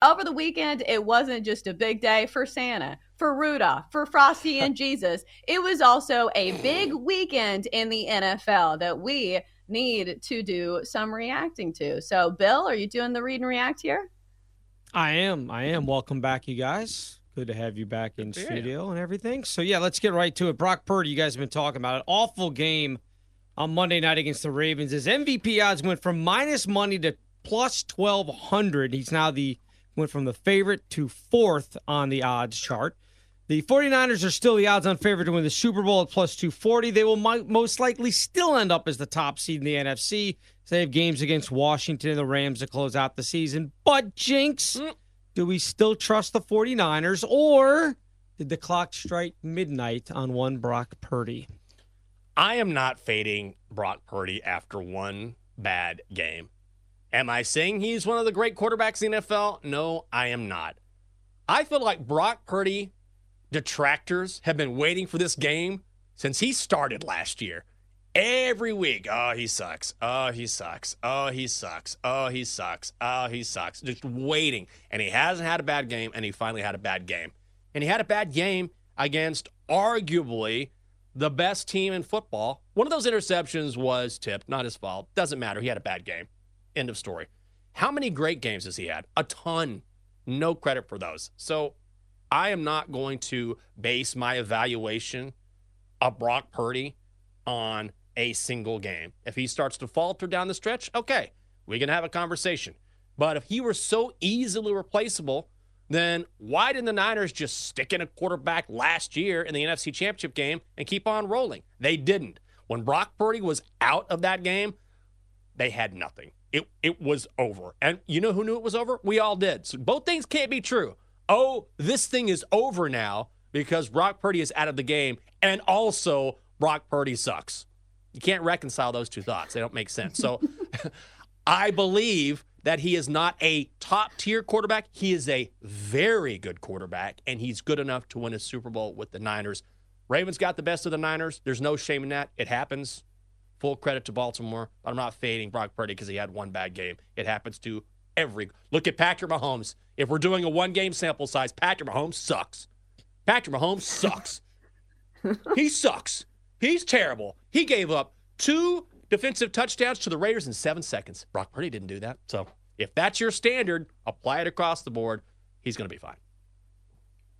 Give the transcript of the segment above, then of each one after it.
Over the weekend, it wasn't just a big day for Santa, for Rudolph, for Frosty and Jesus. It was also a big weekend in the NFL that we need to do some reacting to. So, Bill, are you doing the read and react here? I am. I am. Welcome back, you guys. Good to have you back in yeah. studio and everything. So, yeah, let's get right to it. Brock Purdy, you guys have been talking about it. Awful game on Monday night against the Ravens. His MVP odds went from minus money to plus 1,200. He's now the went from the favorite to fourth on the odds chart. The 49ers are still the odds on favorite to win the Super Bowl at plus 240. They will most likely still end up as the top seed in the NFC. They have games against Washington and the Rams to close out the season. But, Jenks, mm. do we still trust the 49ers or did the clock strike midnight on one Brock Purdy? I am not fading Brock Purdy after one bad game. Am I saying he's one of the great quarterbacks in the NFL? No, I am not. I feel like Brock Purdy detractors have been waiting for this game since he started last year. Every week, oh, he sucks. Oh, he sucks. Oh, he sucks. Oh, he sucks. Oh, he sucks. Just waiting. And he hasn't had a bad game, and he finally had a bad game. And he had a bad game against arguably the best team in football. One of those interceptions was tipped, not his fault. Doesn't matter. He had a bad game. End of story. How many great games has he had? A ton. No credit for those. So I am not going to base my evaluation of Brock Purdy on a single game. If he starts to falter down the stretch, okay, we can have a conversation. But if he were so easily replaceable, then why didn't the Niners just stick in a quarterback last year in the NFC Championship game and keep on rolling? They didn't. When Brock Purdy was out of that game, they had nothing it it was over. And you know who knew it was over? We all did. So both things can't be true. Oh, this thing is over now because Brock Purdy is out of the game, and also Brock Purdy sucks. You can't reconcile those two thoughts. They don't make sense. So I believe that he is not a top tier quarterback. He is a very good quarterback, and he's good enough to win a Super Bowl with the Niners. Ravens got the best of the Niners. There's no shame in that. It happens. Full credit to Baltimore. But I'm not fading Brock Purdy because he had one bad game. It happens to every. Look at Patrick Mahomes. If we're doing a one game sample size, Patrick Mahomes sucks. Patrick Mahomes sucks. he sucks. He's terrible. He gave up two defensive touchdowns to the Raiders in seven seconds. Brock Purdy didn't do that. So if that's your standard, apply it across the board. He's going to be fine.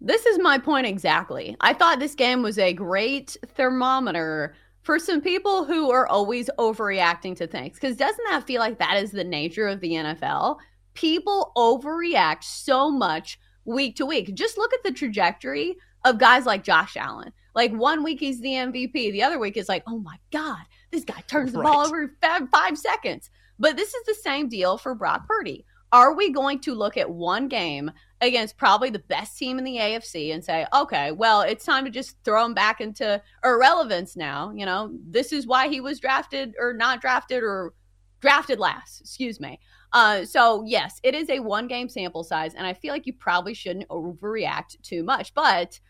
This is my point exactly. I thought this game was a great thermometer for some people who are always overreacting to things. Because doesn't that feel like that is the nature of the NFL? People overreact so much week to week. Just look at the trajectory of guys like Josh Allen. Like one week he's the MVP, the other week is like, oh my God, this guy turns the right. ball over five, five seconds. But this is the same deal for Brock Purdy. Are we going to look at one game against probably the best team in the AFC and say, okay, well, it's time to just throw him back into irrelevance now? You know, this is why he was drafted or not drafted or drafted last, excuse me. Uh, so, yes, it is a one game sample size, and I feel like you probably shouldn't overreact too much. But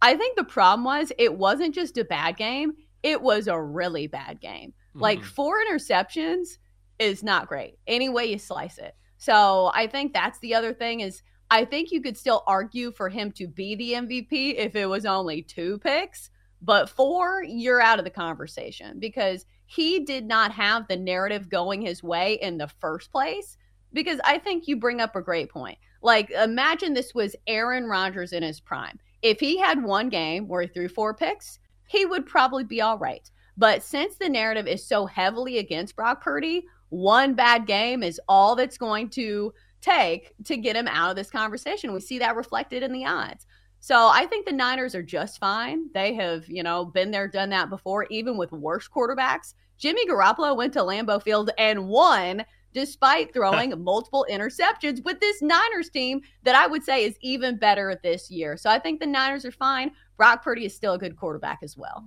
I think the problem was it wasn't just a bad game, it was a really bad game. Mm-hmm. Like, four interceptions is not great, any way you slice it. So I think that's the other thing is I think you could still argue for him to be the MVP if it was only two picks, but four, you're out of the conversation because he did not have the narrative going his way in the first place. Because I think you bring up a great point. Like, imagine this was Aaron Rodgers in his prime. If he had one game where he threw four picks, he would probably be all right. But since the narrative is so heavily against Brock Purdy, one bad game is all that's going to take to get him out of this conversation. We see that reflected in the odds. So I think the Niners are just fine. They have, you know, been there, done that before, even with worse quarterbacks. Jimmy Garoppolo went to Lambeau Field and won despite throwing multiple interceptions with this Niners team that I would say is even better this year. So I think the Niners are fine. Brock Purdy is still a good quarterback as well.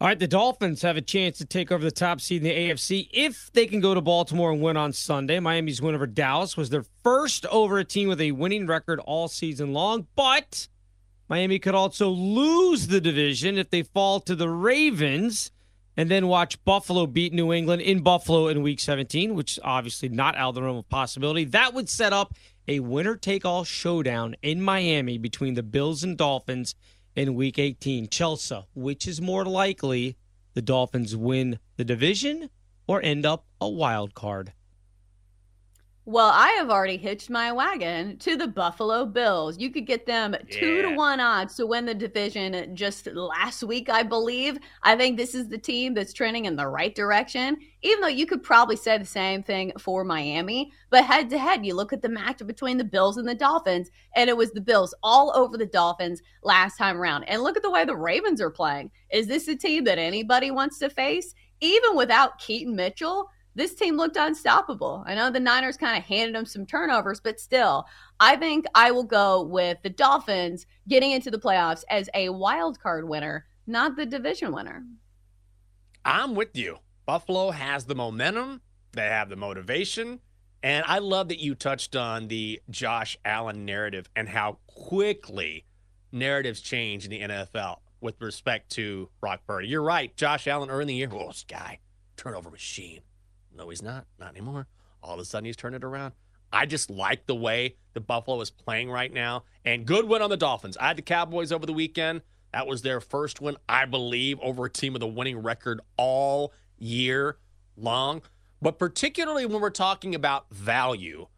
All right, the Dolphins have a chance to take over the top seed in the AFC if they can go to Baltimore and win on Sunday. Miami's win over Dallas was their first over a team with a winning record all season long, but Miami could also lose the division if they fall to the Ravens and then watch Buffalo beat New England in Buffalo in week 17, which obviously not out of the realm of possibility. That would set up a winner take all showdown in Miami between the Bills and Dolphins in week 18. Chelsa, which is more likely the Dolphins win the division or end up a wild card? Well, I have already hitched my wagon to the Buffalo Bills. You could get them two to one odds to win the division just last week, I believe. I think this is the team that's trending in the right direction, even though you could probably say the same thing for Miami. But head to head, you look at the matchup between the Bills and the Dolphins, and it was the Bills all over the Dolphins last time around. And look at the way the Ravens are playing. Is this a team that anybody wants to face? Even without Keaton Mitchell, this team looked unstoppable. I know the Niners kind of handed them some turnovers, but still, I think I will go with the Dolphins getting into the playoffs as a wild card winner, not the division winner. I'm with you. Buffalo has the momentum, they have the motivation. And I love that you touched on the Josh Allen narrative and how quickly narratives change in the NFL with respect to Brock Purdy. You're right. Josh Allen early in the year, oh, this guy, turnover machine. No, he's not. Not anymore. All of a sudden, he's turned it around. I just like the way the Buffalo is playing right now. And good win on the Dolphins. I had the Cowboys over the weekend. That was their first win, I believe, over a team with a winning record all year long. But particularly when we're talking about value,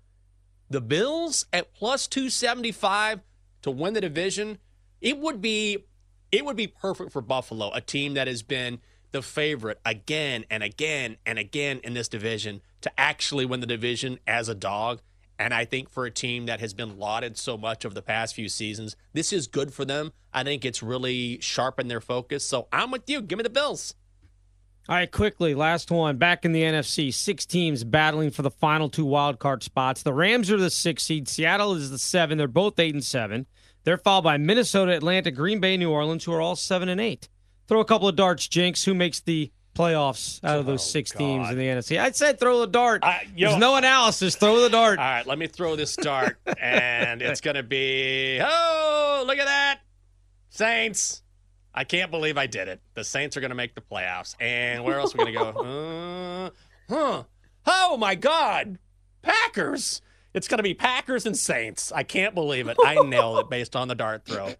the Bills at plus 275 to win the division, it would be it would be perfect for Buffalo, a team that has been the favorite again and again and again in this division to actually win the division as a dog. And I think for a team that has been lauded so much over the past few seasons, this is good for them. I think it's really sharpened their focus. So I'm with you. Give me the Bills. All right, quickly, last one. Back in the NFC, six teams battling for the final two wild card spots. The Rams are the six seed. Seattle is the seven. They're both eight and seven. They're followed by Minnesota, Atlanta, Green Bay, New Orleans, who are all seven and eight. Throw a couple of darts, Jenks. Who makes the playoffs out of those Oh, six teams in the NFC? I said throw the dart. I- yo- There's no analysis. Throw the dart. All right, let me throw this dart, and it's going to be oh, look at that. Saints. I can't believe I did it. The Saints are going to make the playoffs. And where else are we going to go? Uh, huh. Oh, my God. Packers. It's going to be Packers and Saints. I can't believe it. I nailed it based on the dart throw.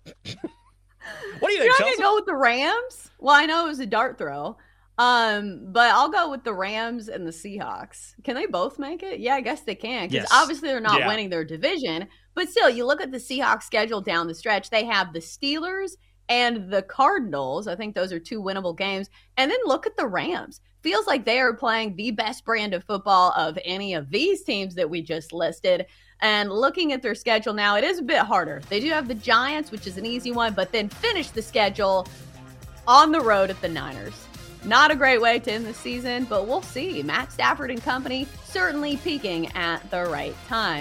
What do you You're think, not gonna go with the Rams? Well, I know it was a dart throw. Um, but I'll go with the Rams and the Seahawks. Can they both make it? Yeah, I guess they can. Because Yes. obviously they're not Yeah. winning their division. But still, you look at the Seahawks schedule down the stretch, they have the Steelers and the Cardinals. I think those are two winnable games. And then look at the Rams. Feels like they are playing the best brand of football of any of these teams that we just listed. And looking at their schedule now, it is a bit harder. They do have the Giants, which is an easy one, but then finish the schedule on the road at the Niners. Not a great way to end the season, but we'll see. Matt Stafford and company certainly peaking at the right time.